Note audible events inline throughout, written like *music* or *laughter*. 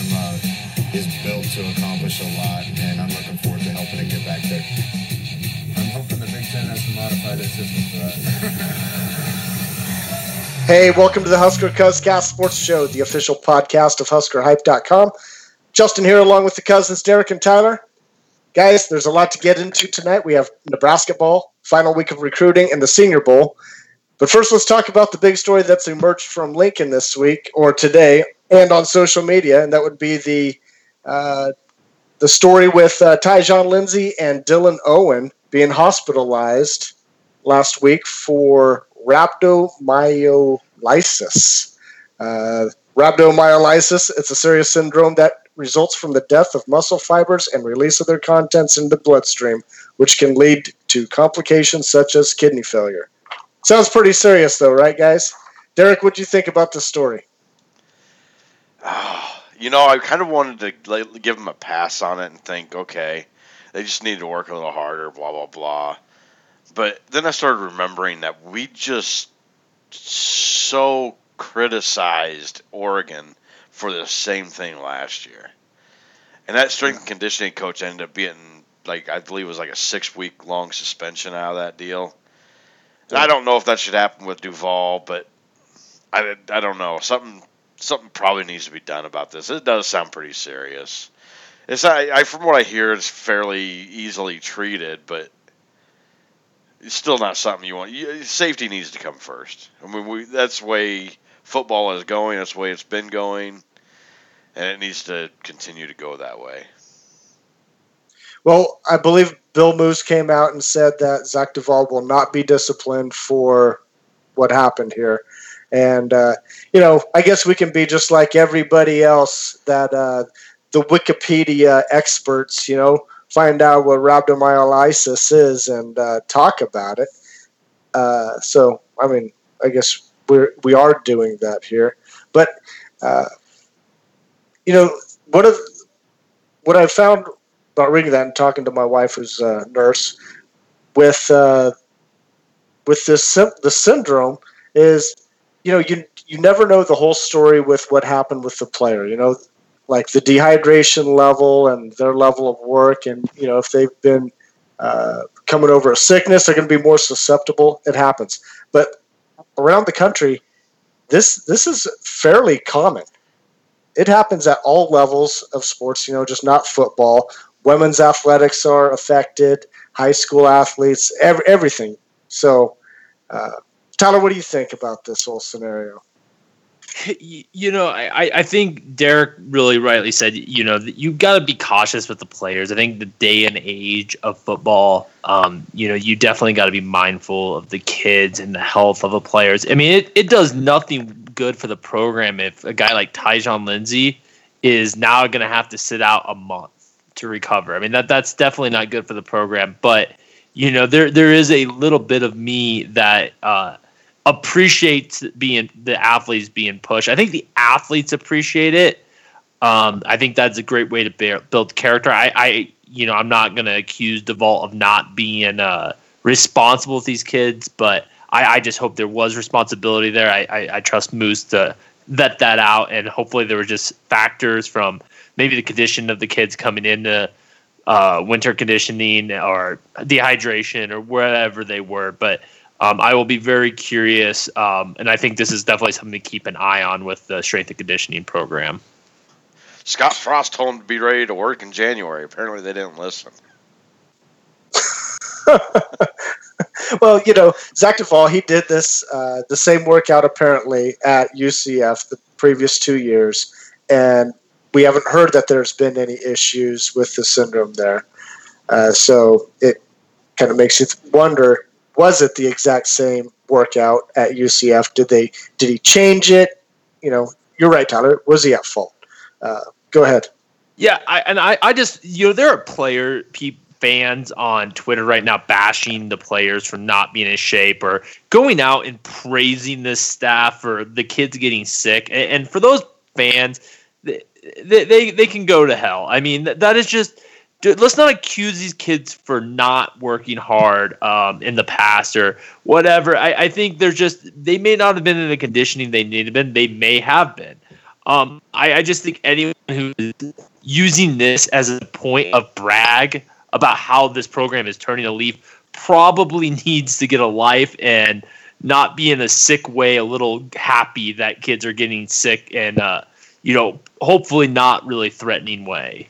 program uh, is built to accomplish a lot, and I'm looking forward to helping it get back there. I'm hoping the Big Ten has to modify their system for us. *laughs* Hey, welcome to the Husker Cuzcast Sports Show, the official podcast of HuskerHype.com. Justin here, along with the cousins Derek and Tyler. Guys, there's a lot to get into tonight. We have Nebraska ball, final week of recruiting, and the Senior Bowl. But first, let's talk about the big story that's emerged from Lincoln this week or today, and on social media, and that would be the uh, the story with uh, Tyjon Lindsey and Dylan Owen being hospitalized last week for rhabdomyolysis. Uh, rhabdomyolysis, it's a serious syndrome that results from the death of muscle fibers and release of their contents into the bloodstream, which can lead to complications such as kidney failure. Sounds pretty serious, though, right, guys? Derek, what do you think about the story? *sighs* You know, I kind of wanted to like, give them a pass on it and think, okay, they just need to work a little harder, blah blah blah. But then I started remembering that we just so criticized Oregon for the same thing last year. And that strength and conditioning coach ended up being like I believe it was like a six week long suspension out of that deal. And I don't know if that should happen with Duval, but I, I don't know. Something something probably needs to be done about this. It does sound pretty serious. It's I, I from what I hear, it's fairly easily treated, but it's still not something you want. You, safety needs to come first. I mean, we, that's the way football is going. That's the way it's been going, and it needs to continue to go that way. Well, I believe Bill Moos came out and said that Zach Duval will not be disciplined for what happened here. And, uh, you know, I guess we can be just like everybody else that uh, the Wikipedia experts, you know, find out what rhabdomyolysis is and uh, talk about it. Uh, so, I mean, I guess we're, we are doing that here. But, uh, you know, what, if, what I found about reading that and talking to my wife, who's a nurse, with uh, with this the syndrome is, you know, you you never know the whole story with what happened with the player. You know, like the dehydration level and their level of work, and you know, if they've been uh, coming over a sickness, they're going to be more susceptible. It happens, but around the country, this this is fairly common. It happens at all levels of sports. You know, just not football women's athletics are affected, high school athletes, every, everything. So, uh, Tyler, what do you think about this whole scenario? You know, I, I think Derek really rightly said, you know, you've got to be cautious with the players. I think the day and age of football, um, you know, you definitely got to be mindful of the kids and the health of the players. I mean, it, it does nothing good for the program if a guy like Tyjon Lindsey is now going to have to sit out a month to recover. I mean that that's definitely not good for the program. But you know there there is a little bit of me that uh, appreciates being the athletes being pushed. I think the athletes appreciate it. Um, I think that's a great way to bear, build character. I, I you know I'm not going to accuse Duval of not being uh, responsible with these kids, but I, I just hope there was responsibility there. I, I, I trust Moos to vet that out, and hopefully there were just factors from maybe the condition of the kids coming into uh, winter conditioning or dehydration or wherever they were. But um, I will be very curious, um, and I think this is definitely something to keep an eye on with the strength and conditioning program. Scott Frost told him to be ready to work in January. Apparently, they didn't listen. *laughs* well, you know, Zach Duval, he did this uh, the same workout apparently at UCF the previous two years, and we haven't heard that there's been any issues with the syndrome there. Uh, so it kind of makes you wonder: was it the exact same workout at UCF? Did they did he change it? You know, you're right, Tyler. Was he at fault? Uh, go ahead. Yeah, I, and I, I just you know there are player pe- fans on Twitter right now bashing the players for not being in shape or going out and praising the staff for the kids getting sick. And, and for those fans, they, they, they can go to hell. I mean, that is just. Dude, let's not accuse these kids for not working hard um, in the past or whatever. I, I think they're just they may not have been in the conditioning they needed been. They may have been. Um, I, I just think anyone who is using this as a point of brag about how this program is turning a leaf probably needs to get a life and not be in a sick way, a little happy that kids are getting sick and, uh, you know, hopefully not really threatening way.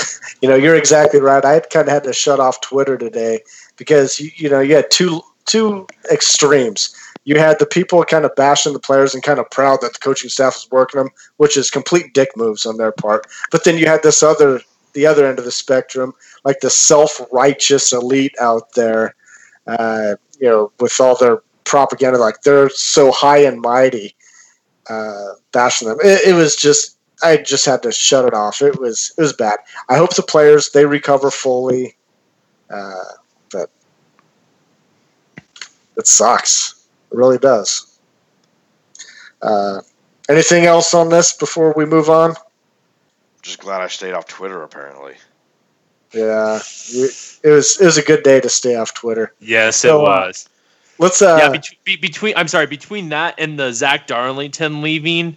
*laughs* You know, you're exactly right. I kind of had to shut off Twitter today because you, you know you had two two extremes. You had the people kind of bashing the players and kind of proud that the coaching staff is working them, which is complete dick moves on their part. But then you had this other the other end of the spectrum, like the self righteous elite out there, uh, you know, with all their propaganda, like they're so high and mighty, uh, bashing them. It, it was just I just had to shut it off. It was it was bad. I hope the players they recover fully, uh, but it sucks. It really does. Uh, anything else on this before we move on? Just glad I stayed off Twitter. Apparently, Yeah, it was it was a good day to stay off Twitter. Yes, So, it uh, was. Let's uh, yeah, between, be, between I'm sorry, between that and the Zach Darlington leaving,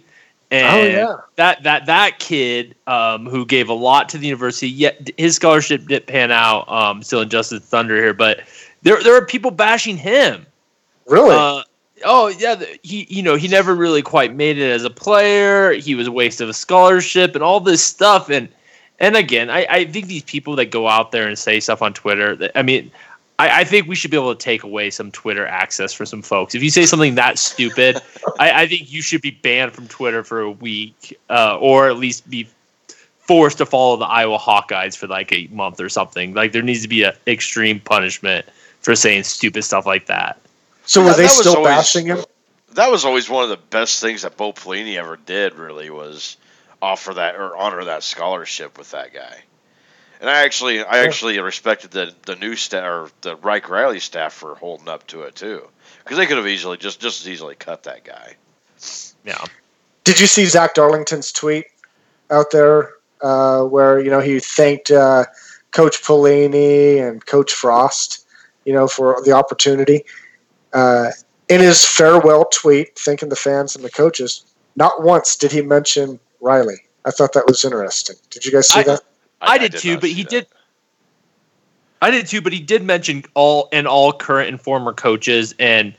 and Oh, yeah. that that that kid um, who gave a lot to the university, yet his scholarship didn't pan out. Um, still in Justice Thunder here, but there there are people bashing him. really Uh, oh yeah, the, he you know he never really quite made it as a player. He was a waste of a scholarship and all this stuff. And and again, I, I think these people that go out there and say stuff on Twitter. That, I mean, I, I think we should be able to take away some Twitter access for some folks. If you say something that stupid, *laughs* I, I think you should be banned from Twitter for a week, uh, or at least be forced to follow the Iowa Hawkeyes for like a month or something. Like there needs to be an extreme punishment for saying stupid stuff like that. so were that- they that still always- bashing him? that was always one of the best things that Bo Pelini ever did. Really was offer that or honor that scholarship with that guy. And I actually, I Sure. actually respected the the new staff or the Reich Riley staff for holding up to it too, because they could have easily just just as easily cut that guy. Yeah. Did you see Zach Darlington's tweet out there uh, where you know he thanked uh, Coach Pelini and Coach Frost, you know, for the opportunity? Uh, in his farewell tweet, thanking the fans and the coaches, not once did he mention Riley. I thought that was interesting. Did you guys see I- that? I, did, too, but he that. did. I did too, but he did mention all and all current and former coaches, and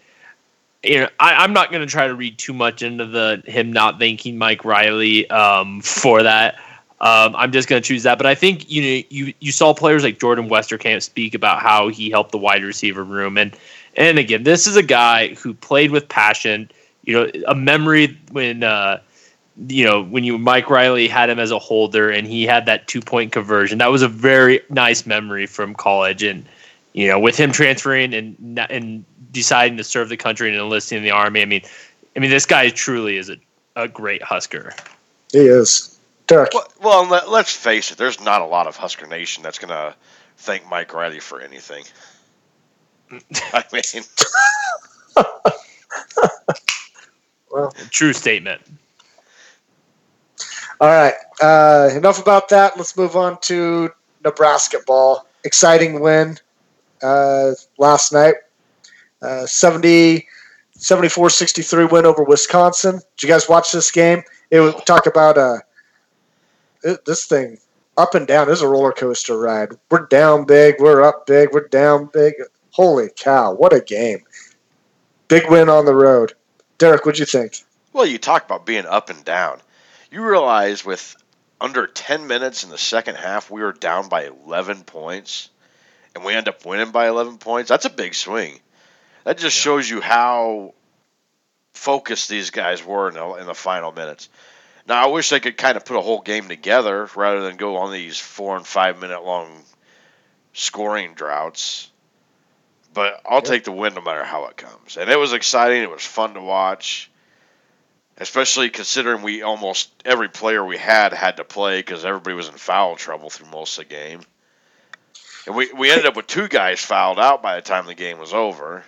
you know I, I'm not going to try to read too much into the him not thanking Mike Riley um, for that. Um, I'm just going to choose that, but I think you know you you saw players like Jordan Westerkamp speak about how he helped the wide receiver room, and and again, this is a guy who played with passion. You know, a memory when. Uh, you know, when you Mike Riley had him as a holder and he had that two point conversion, that was a very nice memory from college. And you know, with him transferring and and deciding to serve the country and enlisting in the army, I mean, I mean, this guy truly is a, a great Husker. He is. Derek, Well, well let, let's face it. There's not a lot of Husker Nation that's gonna thank Mike Riley for anything. I mean, *laughs* well, True statement. All right. Uh, enough about that. Let's move on to Nebraska ball. Exciting win uh, last night. Uh, 70, 74-63 win over Wisconsin. Did you guys watch this game? It was talk about uh, it, this thing up and down. This is a roller coaster ride. We're down big. We're up big. We're down big. Holy cow! What a game! Big win on the road. Derek, what'd you think? well, you talk about being up and down. You realize with under 10 minutes in the second half, we were down by 11 points, and we end up winning by 11 points. That's a big swing. That just shows you how focused these guys were in the, in the final minutes. Now, I wish they could kind of put a whole game together rather than go on these four and five minute long scoring droughts. But I'll take the win no matter how it comes. And it was exciting. It was fun to watch especially considering we almost every player we had had to play because everybody was in foul trouble through most of the game. And we, we ended up with two guys fouled out by the time the game was over.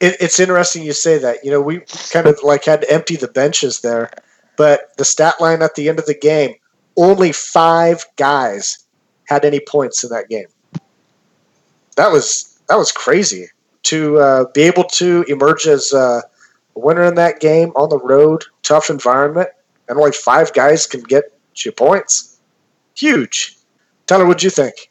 it, it's interesting you say that. You know, we kind of like had to empty the benches there, but the stat line at the end of the game, only five guys had any points in that game. That was that was crazy to uh, be able to emerge as uh, winner in that game on the road, tough environment. and only five guys can get you points. Huge. Tyler, what'd you think?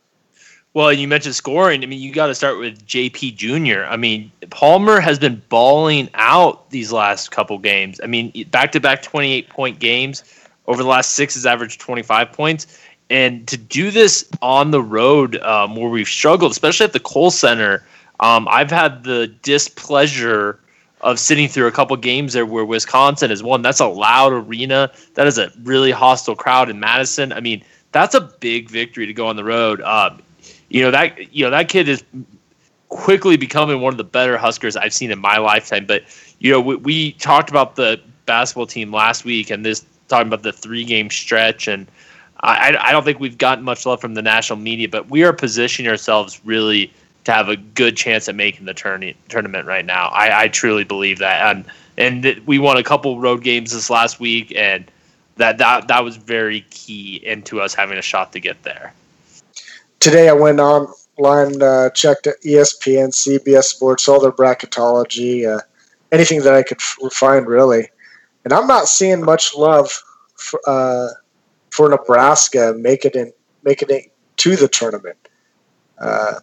Well, you mentioned scoring. I mean, you got to start with JP Jr. I mean, Palmer has been balling out these last couple games. I mean, back to back 28 point games. Over the last six, has averaged 25 points. And to do this on the road um, where we've struggled, especially at the Kohl Center, um, I've had the displeasure of sitting through a couple games there where Wisconsin is one. That's a loud arena. That is a really hostile crowd in Madison. I mean, that's a big victory to go on the road. Um, you know that you know that kid is quickly becoming one of the better Huskers I've seen in my lifetime. But you know, we, we talked about the basketball team last week, and this talking about the three game stretch, and I, I don't think we've gotten much love from the national media, but we are positioning ourselves really to have a good chance at making the tourney, tournament right now. I, I truly believe that, and and we won a couple road games this last week, and that that that was very key into us having a shot to get there today I went online, uh, checked ESPN, CBS Sports, all their bracketology, uh, anything that I could f- find really, and I'm not seeing much love for, uh, for Nebraska making it making it to the tournament. Uh,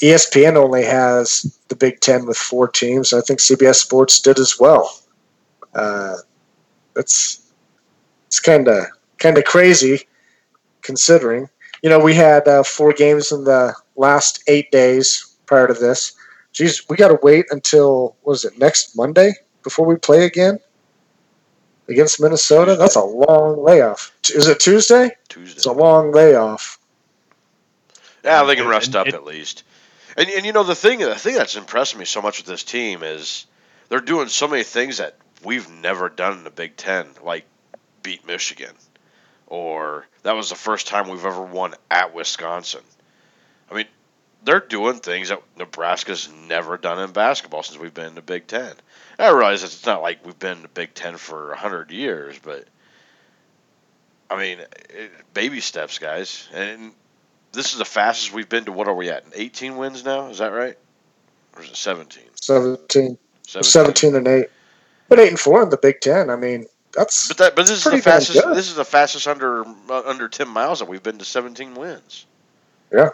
ESPN only has the Big Ten with four teams. I think CBS Sports did as well. Uh, that's it's kind of kind of crazy considering you know, we had uh, four games in the last eight days prior to this. Geez, we got to wait until was it next Monday before we play again against Minnesota? Tuesday. That's a long layoff. Is it Tuesday? Tuesday. It's a long layoff. Yeah, they can rest up at least. And, and you know the thing the thing that's impressed me so much with this team is they're doing so many things that we've never done in the Big Ten, like beat Michigan or that was the first time we've ever won at Wisconsin. I mean, they're doing things that Nebraska's never done in basketball since we've been in the Big Ten. I realize it's not like we've been in the Big Ten for hundred years, but I mean, it, baby steps, guys. And this is the fastest we've been to. What are we at? 18 wins now? Is that right? Or is it 17? 17. 17, 17 and eight, but eight and four in the Big Ten. I mean, that's but that but this is the fastest. This is the fastest under uh, under Tim Miles that we've been to 17 wins. Yeah.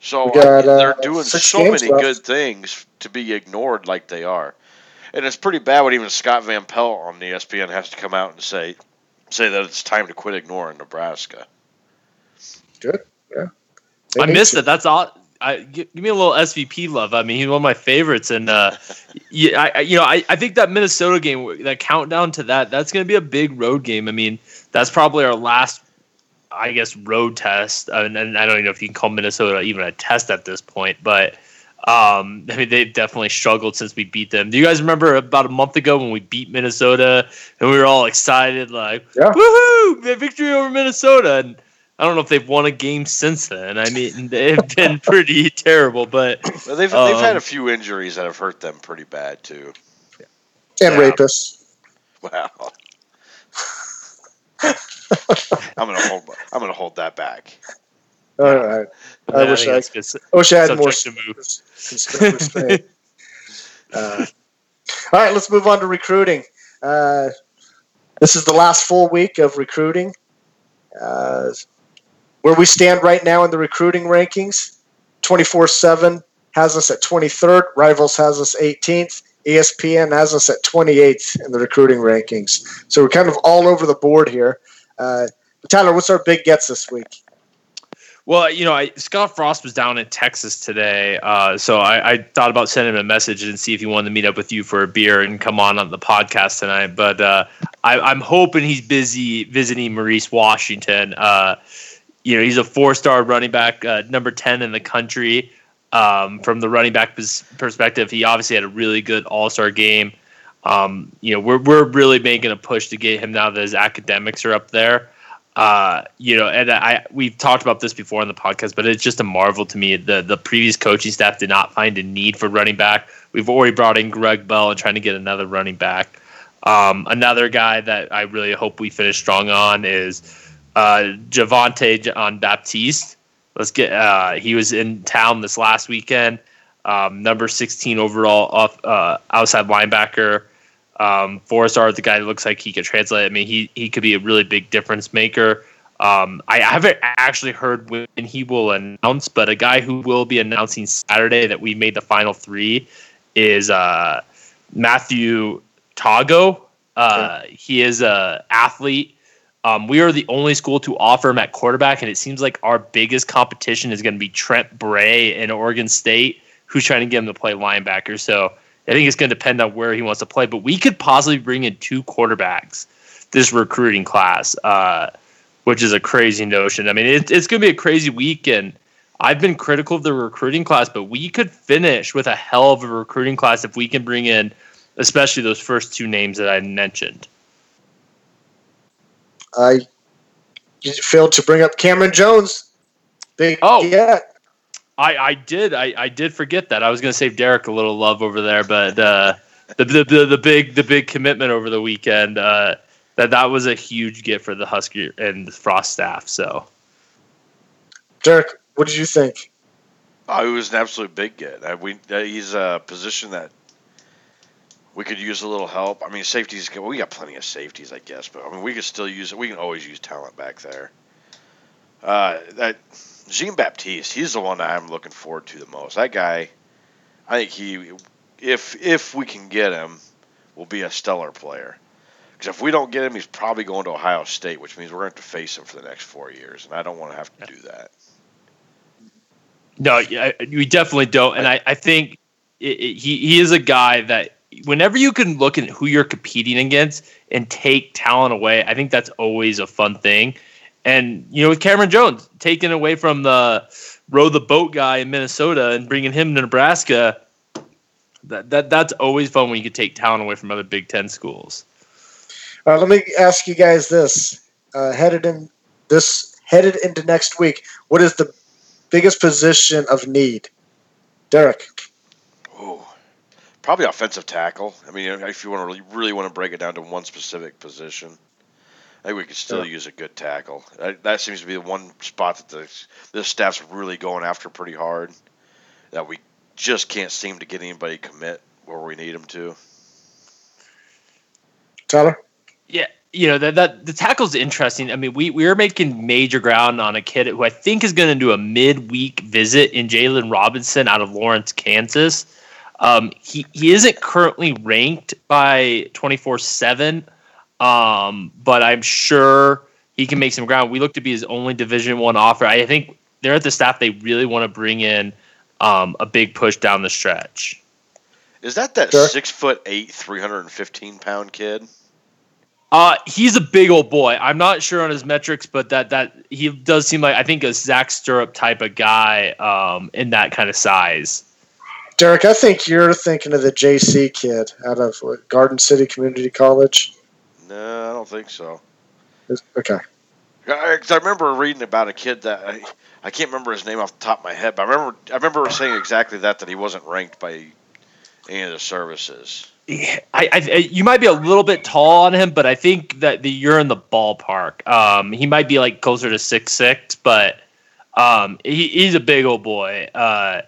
So got, I they're uh, doing so many left. good things to be ignored like they are, and it's pretty bad when even Scott Van Pelt on the ESPN has to come out and say say that it's time to quit ignoring Nebraska. Good. Yeah. They I missed it. That's all. I, give, me a little SVP love. I mean, he's one of my favorites, and uh, yeah, I, you know, I, I think that Minnesota game, that countdown to that, that's going to be a big road game. I mean, that's probably our last, I guess, road test, and, and I don't even know if you can call Minnesota even a test at this point, but. Um, I mean, they've definitely struggled since we beat them. Do you guys remember about a month ago when we beat Minnesota and we were all excited, like, yeah. woohoo, victory over Minnesota? And I don't know if they've won a game since then. I mean, they've been pretty terrible, but well, they've um, they've had a um, few injuries that have hurt them pretty bad too. And yeah. rapists. Wow. *laughs* I'm gonna hold. I'm gonna hold that back. All right. I, yeah, wish I, I, I wish I had more restraint. *laughs* uh, all right, let's move on to recruiting. Uh, this is the last full week of recruiting. Uh, where we stand right now in the recruiting rankings 24 7 has us at 23rd, Rivals has us 18th, ESPN has us at 28th in the recruiting rankings. So we're kind of all over the board here. Uh, Tyler, what's our big gets this week? Well, you know, I, Scott Frost was down in Texas today, uh, so I, I, thought about sending him a message and see if he wanted to meet up with you for a beer and come on on the podcast tonight. But uh, I, am hoping he's busy visiting Maurice Washington. Uh, you know, he's a four-star running back, uh, number ten in the country. Um, from the running back perspective, he obviously had a really good All-Star game. Um, you know, we're we're really making a push to get him now that his academics are up there. Uh, you know, and I we've talked about this before on the podcast, but it's just a marvel to me. The the previous coaching staff did not find a need for running back. We've already brought in Greg Bell and trying to get another running back. Um, another guy that I really hope we finish strong on is uh, Javontae Jean Baptiste. Let's get. Uh, he was in town this last weekend. Um, number 16 overall off uh, outside linebacker. Um, Forrest the guy that looks like he could translate. I mean, he he could be a really big difference maker. Um, I haven't actually heard when he will announce, but a guy who will be announcing Saturday that we made the final three is uh, Matthew Tago. Uh. He is a athlete. Um, we are the only school to offer him at quarterback, and it seems like our biggest competition is going to be Trent Bray in Oregon State, who's trying to get him to play linebacker. So I think it's going to depend on where he wants to play. But we could possibly bring in two quarterbacks this recruiting class, uh, which is a crazy notion. I mean, it, it's going to be a crazy week, and I've been critical of the recruiting class, but we could finish with a hell of a recruiting class if we can bring in, especially those first two names that I mentioned. I failed to bring up Cameron Jones. Big oh, yeah. I, I did I, I did forget that. I was going to save Derek a little love over there, but uh, the, the, the the big the big commitment over the weekend uh, that that was a huge get for the Husky and the Frost staff. So, Derek, what did you think? Oh, it was an absolute big get. Uh, we uh, he's a position that we could use a little help. I mean, safeties. We got plenty of safeties, I guess, but I mean, we could still use it. We can always use talent back there. Uh, that Jean Baptiste, he's the one that I'm looking forward to the most. That guy, I think he, if if we can get him, will be a stellar player. Because if we don't get him, he's probably going to Ohio State, which means we're going to have to face him for the next four years, and I don't want to have to do that. No, we definitely don't, and I, I think it, it, he he is a guy that whenever you can look at who you're competing against and take talent away, I think that's always a fun thing. And you know, with Cameron Jones taken away from the row the boat guy in Minnesota and bringing him to Nebraska, that, that that's always fun when you can take talent away from other Big Ten schools. All right, let me ask you guys this: uh, headed in this headed into next week, what is the biggest position of need, Derek? Probably offensive tackle. I mean, if you want to really, really want to break it down to one specific position, I think we could still yeah. use a good tackle. That, that, seems to be the one spot that the this staff's really going after pretty hard. That we just can't seem to get anybody commit where we need them to. Tyler. Yeah, you know that that the tackle's interesting. I mean, we we are making major ground on a kid who I think is going to do a midweek visit in Jalen Robinson out of Lawrence, Kansas. Um, he, he isn't currently ranked by 24 7, um, but I'm sure he can make some ground. We look to be his only Division One offer. I think they're at the staff they really want to bring in um, a big push down the stretch. Is that that sure. six foot eight, 315 pound kid? Uh, he's a big old boy. I'm not sure on his metrics, but that that he does seem like I think a Zach Sterup type of guy um, in that kind of size. Derek, I think you're thinking of the JC kid out of what, Garden City Community College. No, I don't think so. Okay. I, I remember reading about a kid that I, I can't remember his name off the top of my head, but I remember I remember saying exactly that that he wasn't ranked by any of the services. I, I, you might be a little bit tall on him, but I think that the, you're in the ballpark. Um, he might be like closer to six six, but um, he, he's a big old boy. Uh,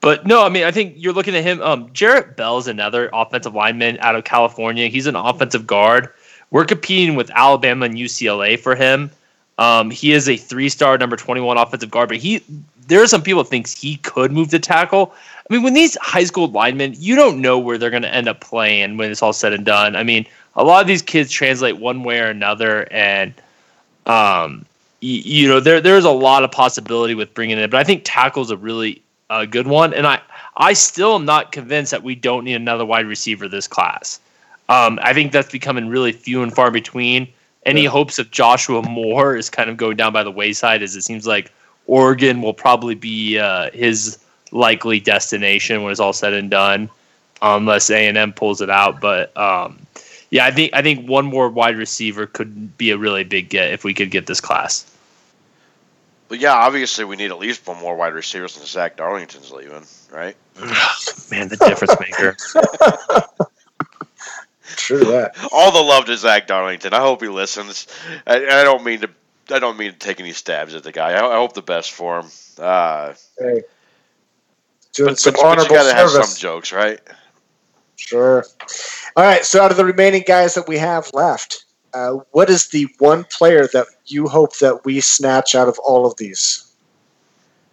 but no, I mean, I think you're looking at him. Um, Jarrett Bell is another offensive lineman out of California. He's an offensive guard. We're competing with Alabama and UCLA for him. Um, he is a three-star number 21 offensive guard, but he there are some people that thinks he could move to tackle. I mean, when these high school linemen, you don't know where they're going to end up playing when it's all said and done. I mean, a lot of these kids translate one way or another, and um, you, you know, there there's a lot of possibility with bringing it. But I think tackle is a really a good one. And I, I still am not convinced that we don't need another wide receiver this class. Um, I think that's becoming really few and far between. Any yeah. hopes of Joshua Moore is kind of going down by the wayside, as it seems like Oregon will probably be uh, his likely destination when it's all said and done, unless A and M pulls it out. But um, yeah, I think I think one more wide receiver could be a really big get if we could get this class. But yeah, obviously we need at least one more wide receiver since Zach Darlington's leaving, right? *sighs* Man, the difference maker. *laughs* True that. All the love to Zach Darlington. I hope he listens. I, I, don't mean to. I don't mean to take any stabs at the guy. I, I hope the best for him. Uh, hey, doing but, some but, honorable but you gotta service. have some jokes, right? Sure. All right. So, out of the remaining guys that we have left, uh, what is the one player that you hope that we snatch out of all of these?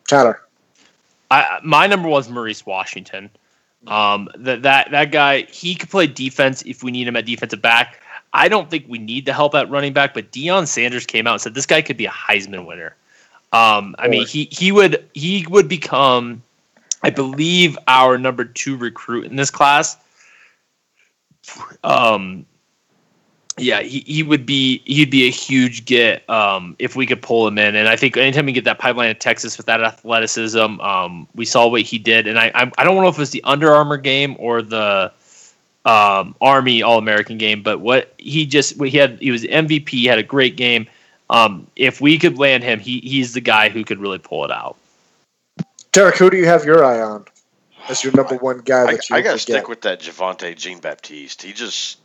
Tyler. I, my number is Maurice Washington. Um, that that that guy, he could play defense if we need him at defensive back. I don't think we need the help at running back, but Deion Sanders came out and said this guy could be a Heisman winner. Um, I mean, he he would he would become, I believe, our number two recruit in this class. Um, yeah, he, he would be he'd be a huge get um, if we could pull him in, and I think anytime we get that pipeline of Texas with that athleticism, um, we saw what he did, and I I, I don't know if it's the Under Armour game or the um, Army All American game, but what he just he had he was MVP, he had a great game. Um, if we could land him, he he's the guy who could really pull it out. Derek, who do you have your eye on as your number one guy I, that you I got to stick get? with that Javontae Jean Baptiste. He just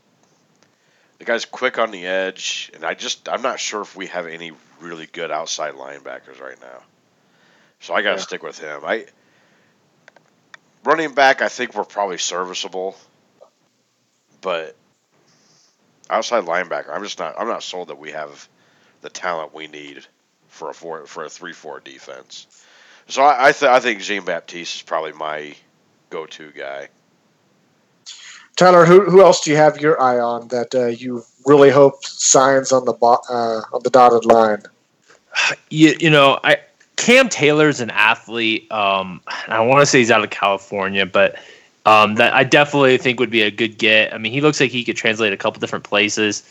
the guy's quick on the edge, and I just I'm not sure if we have any really good outside linebackers right now. So I got to Yeah. stick with him. I running back, I think we're probably serviceable, but outside linebacker, I'm just not I'm not sold that we have the talent we need for a four for a three four defense. So I I, th- I think Jean Baptiste is probably my go to guy. Tyler, who, who else do you have your eye on that uh, you really hope signs on the bo- uh, on the dotted line? you, you know, I Cam Taylor's an athlete. Um, I want to say he's out of California, but um, that I definitely think would be a good get. I mean, he looks like he could translate a couple different places.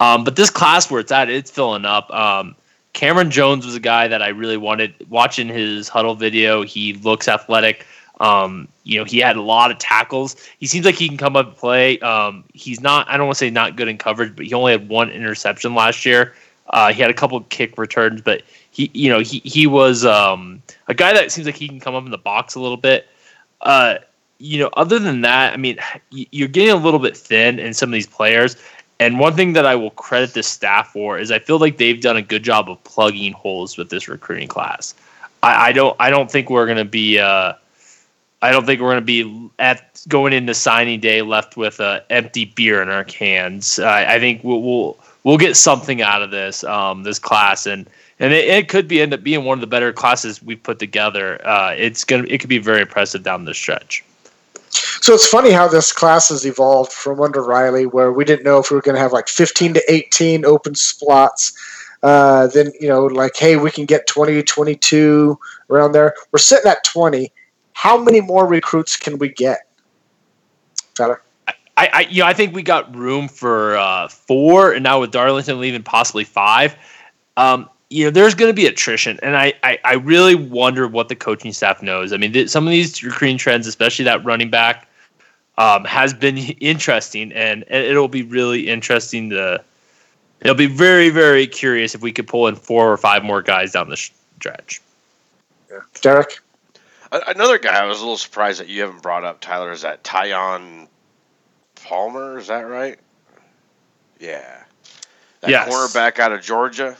Um, but this class where it's at, it's filling up. Um, Cameron Jones was a guy that I really wanted. Watching his Hudl video, he looks athletic. Um, you know, he had a lot of tackles. He seems like he can come up and play. Um, he's not, I don't want to say not good in coverage, but he only had one interception last year. Uh, he had a couple kick returns, but he, you know, he he was um, a guy that seems like he can come up in the box a little bit. Uh, you know, other than that, I mean, you're getting a little bit thin in some of these players. And one thing that I will credit the staff for is I feel like they've done a good job of plugging holes with this recruiting class. I, I don't I don't think we're going to be uh, I don't think we're going to be at going into signing day left with a empty beer in our cans. I I think we'll, we'll we'll get something out of this um, this class and and it, it could be end up being one of the better classes we've put together. Uh, it's gonna it could be very impressive down the stretch. So it's funny how this class has evolved from under Riley, where we didn't know if we were going to have like 15 to 18 open slots. Uh, then, you know, like, hey, we can get 20, 22 around there. We're sitting at 20. How many more recruits can we get? Tyler? I, I you know I think we got room for uh, four, and now with Darlington leaving, possibly five. Um, you know, there's going to be attrition, and I, I I really wonder what the coaching staff knows. I mean, th- some of these recruiting trends, especially that running back, um, has been *laughs* interesting, and it- it'll be really interesting to. It'll be very very curious if we could pull in four or five more guys down the stretch. Yeah. Derek? Another guy I was a little surprised that you haven't brought up, Tyler, is that Tyon Palmer. Is that right? Yeah. That Yes. cornerback out of Georgia.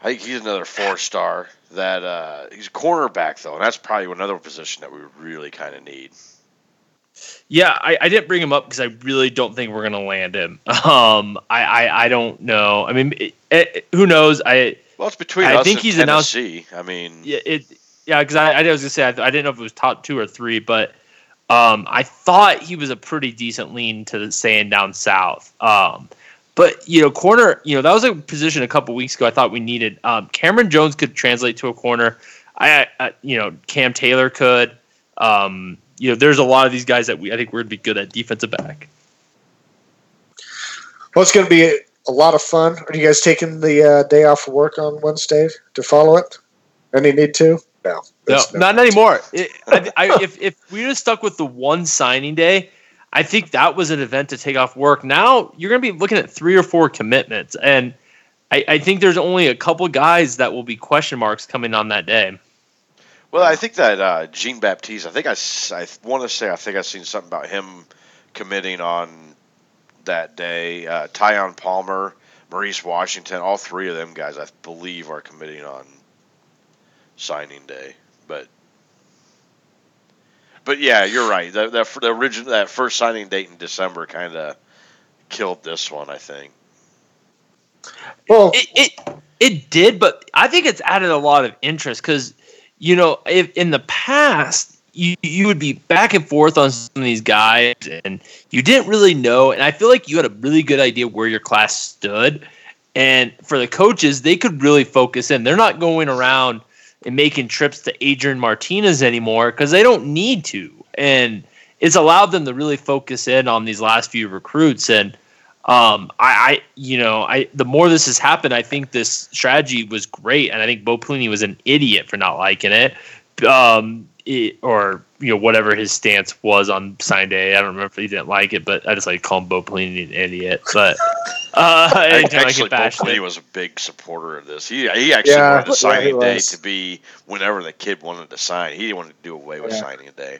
I think he's another four star. That uh, he's a cornerback though, and that's probably another position that we really kind of need. Yeah, I, I didn't bring him up because I really don't think we're gonna land him. *laughs* Um, I, I, I don't know. I mean, it, it, who knows? I Well, it's between I us think and he's announced- Tennessee. I mean, yeah it yeah because I, I was gonna say I, I didn't know if it was top two or three, but um, I thought he was a pretty decent lean to the staying down south. Um, but you know, corner, you know, that was a position a couple weeks ago. I thought we needed. Um, Cameron Jones could translate to a corner. I, I you know, Cam Taylor could. Um, you know, there's a lot of these guys that we I think we're gonna be good at defensive back. Well, it's to be a lot of fun. Are you guys taking the uh, day off of work on Wednesday to follow it? Any need to? No. No, There's not anymore. *laughs* It, I, I, if if we just stuck with the one signing day, I think that was an event to take off work. Now you're going to be looking at three or four commitments, and I, I think there's only a couple guys that will be question marks coming on that day. Well, I think that uh, Jean Baptiste. I think I, s- I want to say I think I've seen something about him committing on that day. Uh, Tyon Palmer, Maurice Washington, all three of them guys, I believe, are committing on signing day. But but yeah, you're right. That that the original that first signing date in December kind of killed this one. I think. Well, It, it it did, but I think it's added a lot of interest because you know if in the past you you would be back and forth on some of these guys and you didn't really know, and I feel like you had a really good idea where your class stood, and for the coaches they could really focus in. They're not going around and making trips to Adrian Martinez anymore because they don't need to, and it's allowed them to really focus in on these last few recruits. And um, I, I, you know, I the more this has happened, I think this strategy was great, and I think Bo Pelini was an idiot for not liking it, um, it, or you know whatever his stance was on sign day. I don't remember if he didn't like it, but I just like to call him Bo Pelini an idiot. But uh, *laughs* anytime I actually, get Bo Pelini was a big supporter of this. He he actually Yeah, wanted the yeah, signing day was. to be whenever the kid wanted to sign. He didn't want to do away with Yeah. signing a day.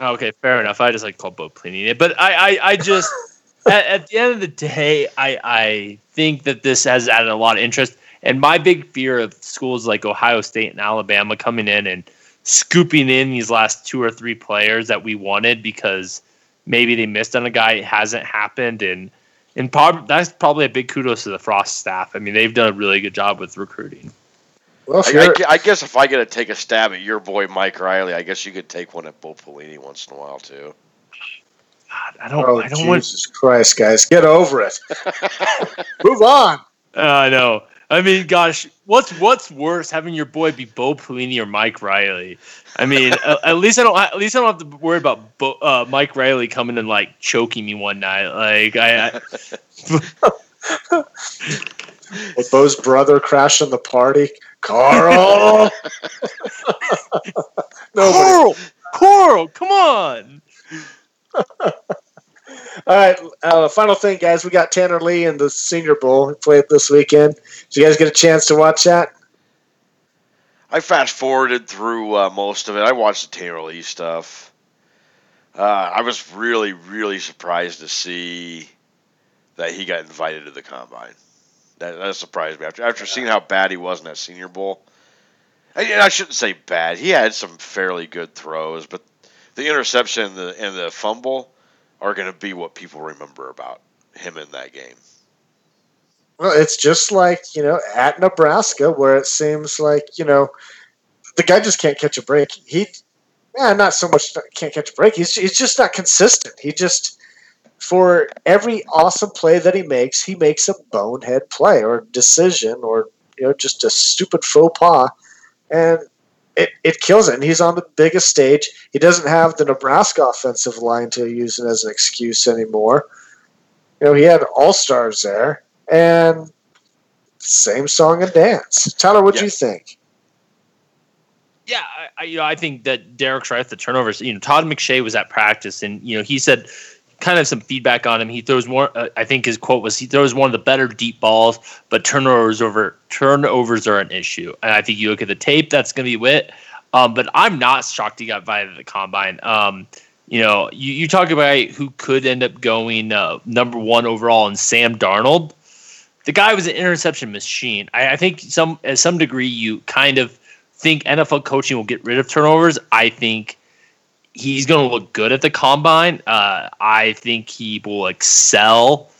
Okay, fair enough. I just like to call Bo Pelini, but I, I, I just *laughs* at, at the end of the day, I, I think that this has added a lot of interest. And my big fear of schools like Ohio State and Alabama coming in and scooping in these last two or three players that we wanted because maybe they missed on a guy, it hasn't happened, and and prob- that's probably a big kudos to the Frost staff. I mean, they've done a really good job with recruiting. well, if I, I, I guess if I get to take a stab at your boy Mike Riley, I guess you could take one at Bo Pelini once in a while too. God, I don't, oh I don't want. Jesus Christ, guys, get over it. *laughs* Move on. Uh, I know. I mean, gosh, what's what's worse, having your boy be Bo Pelini or Mike Riley? I mean, at, at least I don't. At least I don't have to worry about Bo, uh, Mike Riley coming and like choking me one night. Like I, I *laughs* With Bo's brother crashing the party, Carl. *laughs* Coral, Coral, come on. *laughs* All right, uh, final thing, guys. We got Tanner Lee in the Senior Bowl. He played this weekend. Did you guys get a chance to watch that? I fast forwarded through uh, most of it. I watched the Tanner Lee stuff. Uh, I was really, really surprised to see that he got invited to the combine. That, that surprised me after after seeing how bad he was in that Senior Bowl. And I shouldn't say bad. He had some fairly good throws, but the interception and the and the fumble are going to be what people remember about him in that game. Well, it's just like you know at Nebraska, where it seems like you know the guy just can't catch a break. He, yeah, not so much can't catch a break. He's he's just not consistent. He just for every awesome play that he makes, he makes a bonehead play or decision or you know just a stupid faux pas, and it, it kills it. And he's on the biggest stage. He doesn't have the Nebraska offensive line to use it as an excuse anymore. You know, he had all stars there, and same song and dance. Tyler, what do Yeah. you think? Yeah, I, I, you know, I think that Derek's right. The turnovers. You know, Todd McShay was at practice, and you know, he said kind of some feedback on him. He throws more. Uh, I think his quote was, "He throws one of the better deep balls, but turnovers over turnovers are an issue." And I think you look at the tape, that's going to be wit. Um, but I'm not shocked he got invited to the combine. Um, you know, you, you talk about who could end up going uh, number one overall, and Sam Darnold. The guy was an interception machine. I, I think some at some degree you kind of think NFL coaching will get rid of turnovers. I think he's going to look good at the combine. Uh, I think he will excel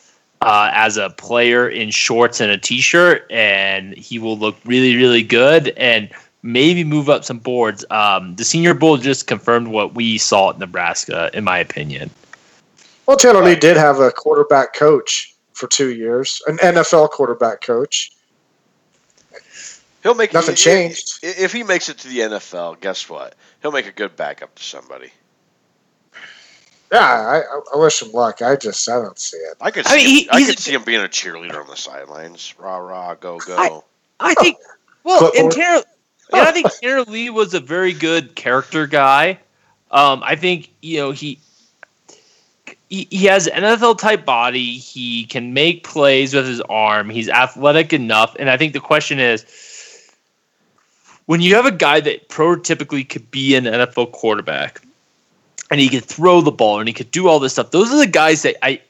uh, as a player in shorts and a t-shirt, and he will look really, really good and maybe move up some boards. Um, the Senior Bowl just confirmed what we saw at Nebraska, in my opinion. Well, Taylor Lee did have a quarterback coach for two years, an NFL quarterback coach. He'll make Nothing if- changed. If, if he makes it to the NFL, guess what? He'll make a good backup to somebody. Yeah, I, I- I wish him luck. I just I don't see it. I could I see, mean, him, I could a- see him being a cheerleader on the sidelines. Rah rah, go go. I think. Well, Clipboard. and Tanner, and *laughs* I think Tanner Lee was a very good character guy. Um, I think you know he, he he has an NFL type body. He can make plays with his arm. He's athletic enough, and I think the question is. When you have a guy that prototypically could be an NFL quarterback, and he could throw the ball and he could do all this stuff, those are the guys that I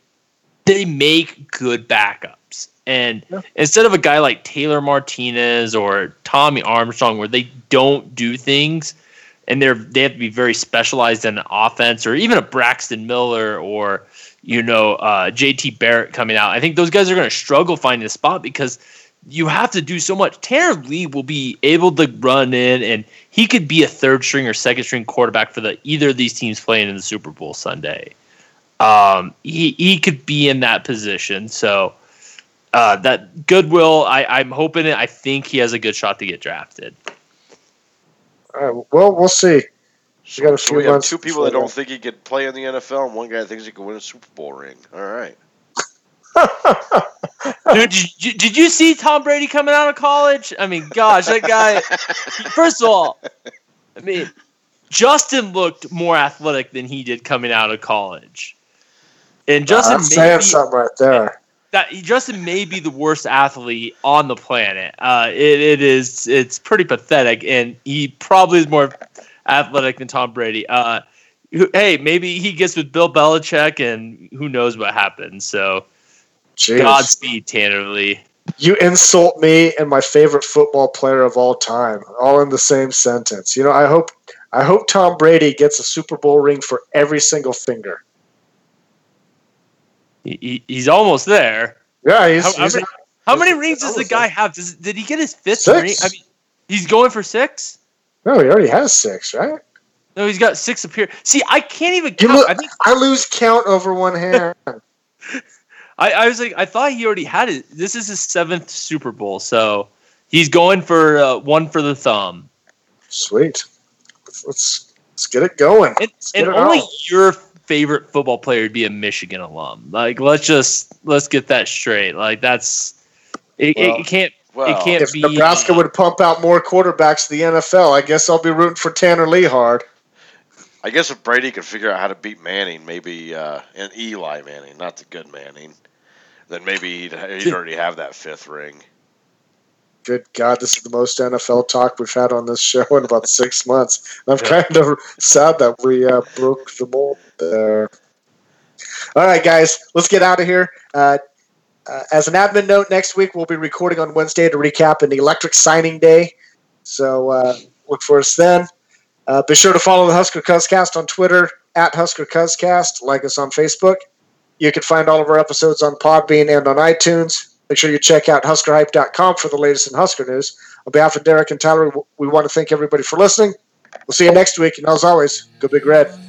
they make good backups. And Yeah. instead of a guy like Taylor Martinez or Tommy Armstrong, where they don't do things, and they're they have to be very specialized in offense, or even a Braxton Miller or you know uh, JT Barrett coming out. I think those guys are going to struggle finding a spot because you have to do so much. Tanner Lee will be able to run in, and he could be a third string or second string quarterback for the either of these teams playing in the Super Bowl Sunday. Um, he he could be in that position. So uh, that Goodwill, I, I'm hoping it. I think he has a good shot to get drafted. All right, well, we'll see. We got a So few we have two people that don't think he could play in the NFL, and one guy thinks he could win a Super Bowl ring. All right. *laughs* Dude, did you, did you see Tom Brady coming out of college? I mean, gosh, that guy. First of all, I mean, Justin looked more athletic than he did coming out of college, and Justin That's may saying be, something right there. that Justin may be the worst athlete on the planet. Uh, it, it is it's pretty pathetic, and he probably is more athletic than Tom Brady. Uh, hey, maybe he gets with Bill Belichick, and who knows what happens. So, Jeez. Godspeed, Tanner Lee. You insult me and my favorite football player of all time, all in the same sentence. You know, I hope I hope Tom Brady gets a Super Bowl ring for every single finger. He, he- he's almost there. Yeah, he's, How, how many, how many he's- rings does the guy there. have? Does, did he get his fifth Six. ring? I mean, he's going for six. no, he already has six, right? No, he's got six appear. See, I can't even count. look- I think I lose count over one hand. *laughs* I, I was like, I thought he already had it. This is his seventh Super Bowl, so he's going for uh, one for the thumb. Sweet. Let's, let's let's get it going. And, and it only on. your favorite football player would be a Michigan alum. Like, let's just let's get that straight. Like, that's it. Well, it can't. Well, it can't If be. Nebraska uh, would pump out more quarterbacks to the NFL, I guess I'll be rooting for Tanner Lee hard. I guess if Brady could figure out how to beat Manning, maybe uh, and Eli Manning, not the good Manning, then maybe he'd, he'd already have that fifth ring. Good God, this is the most NFL talk we've had on this show in about six months. I'm kind of sad that we uh, broke the mold there. All right, guys, let's get out of here. Uh, uh, as an admin note, next week we'll be recording on Wednesday to recap an electric signing day. So uh, look for us then. Uh, be sure to follow the Husker Cuzcast on Twitter at Husker Cuzcast. Like us on Facebook. You can find all of our episodes on Podbean and on iTunes. Make sure you check out HuskerHype.com for the latest in Husker news. On behalf of Derek and Tyler, we want to thank everybody for listening. We'll see you next week. And as always, go Big Red.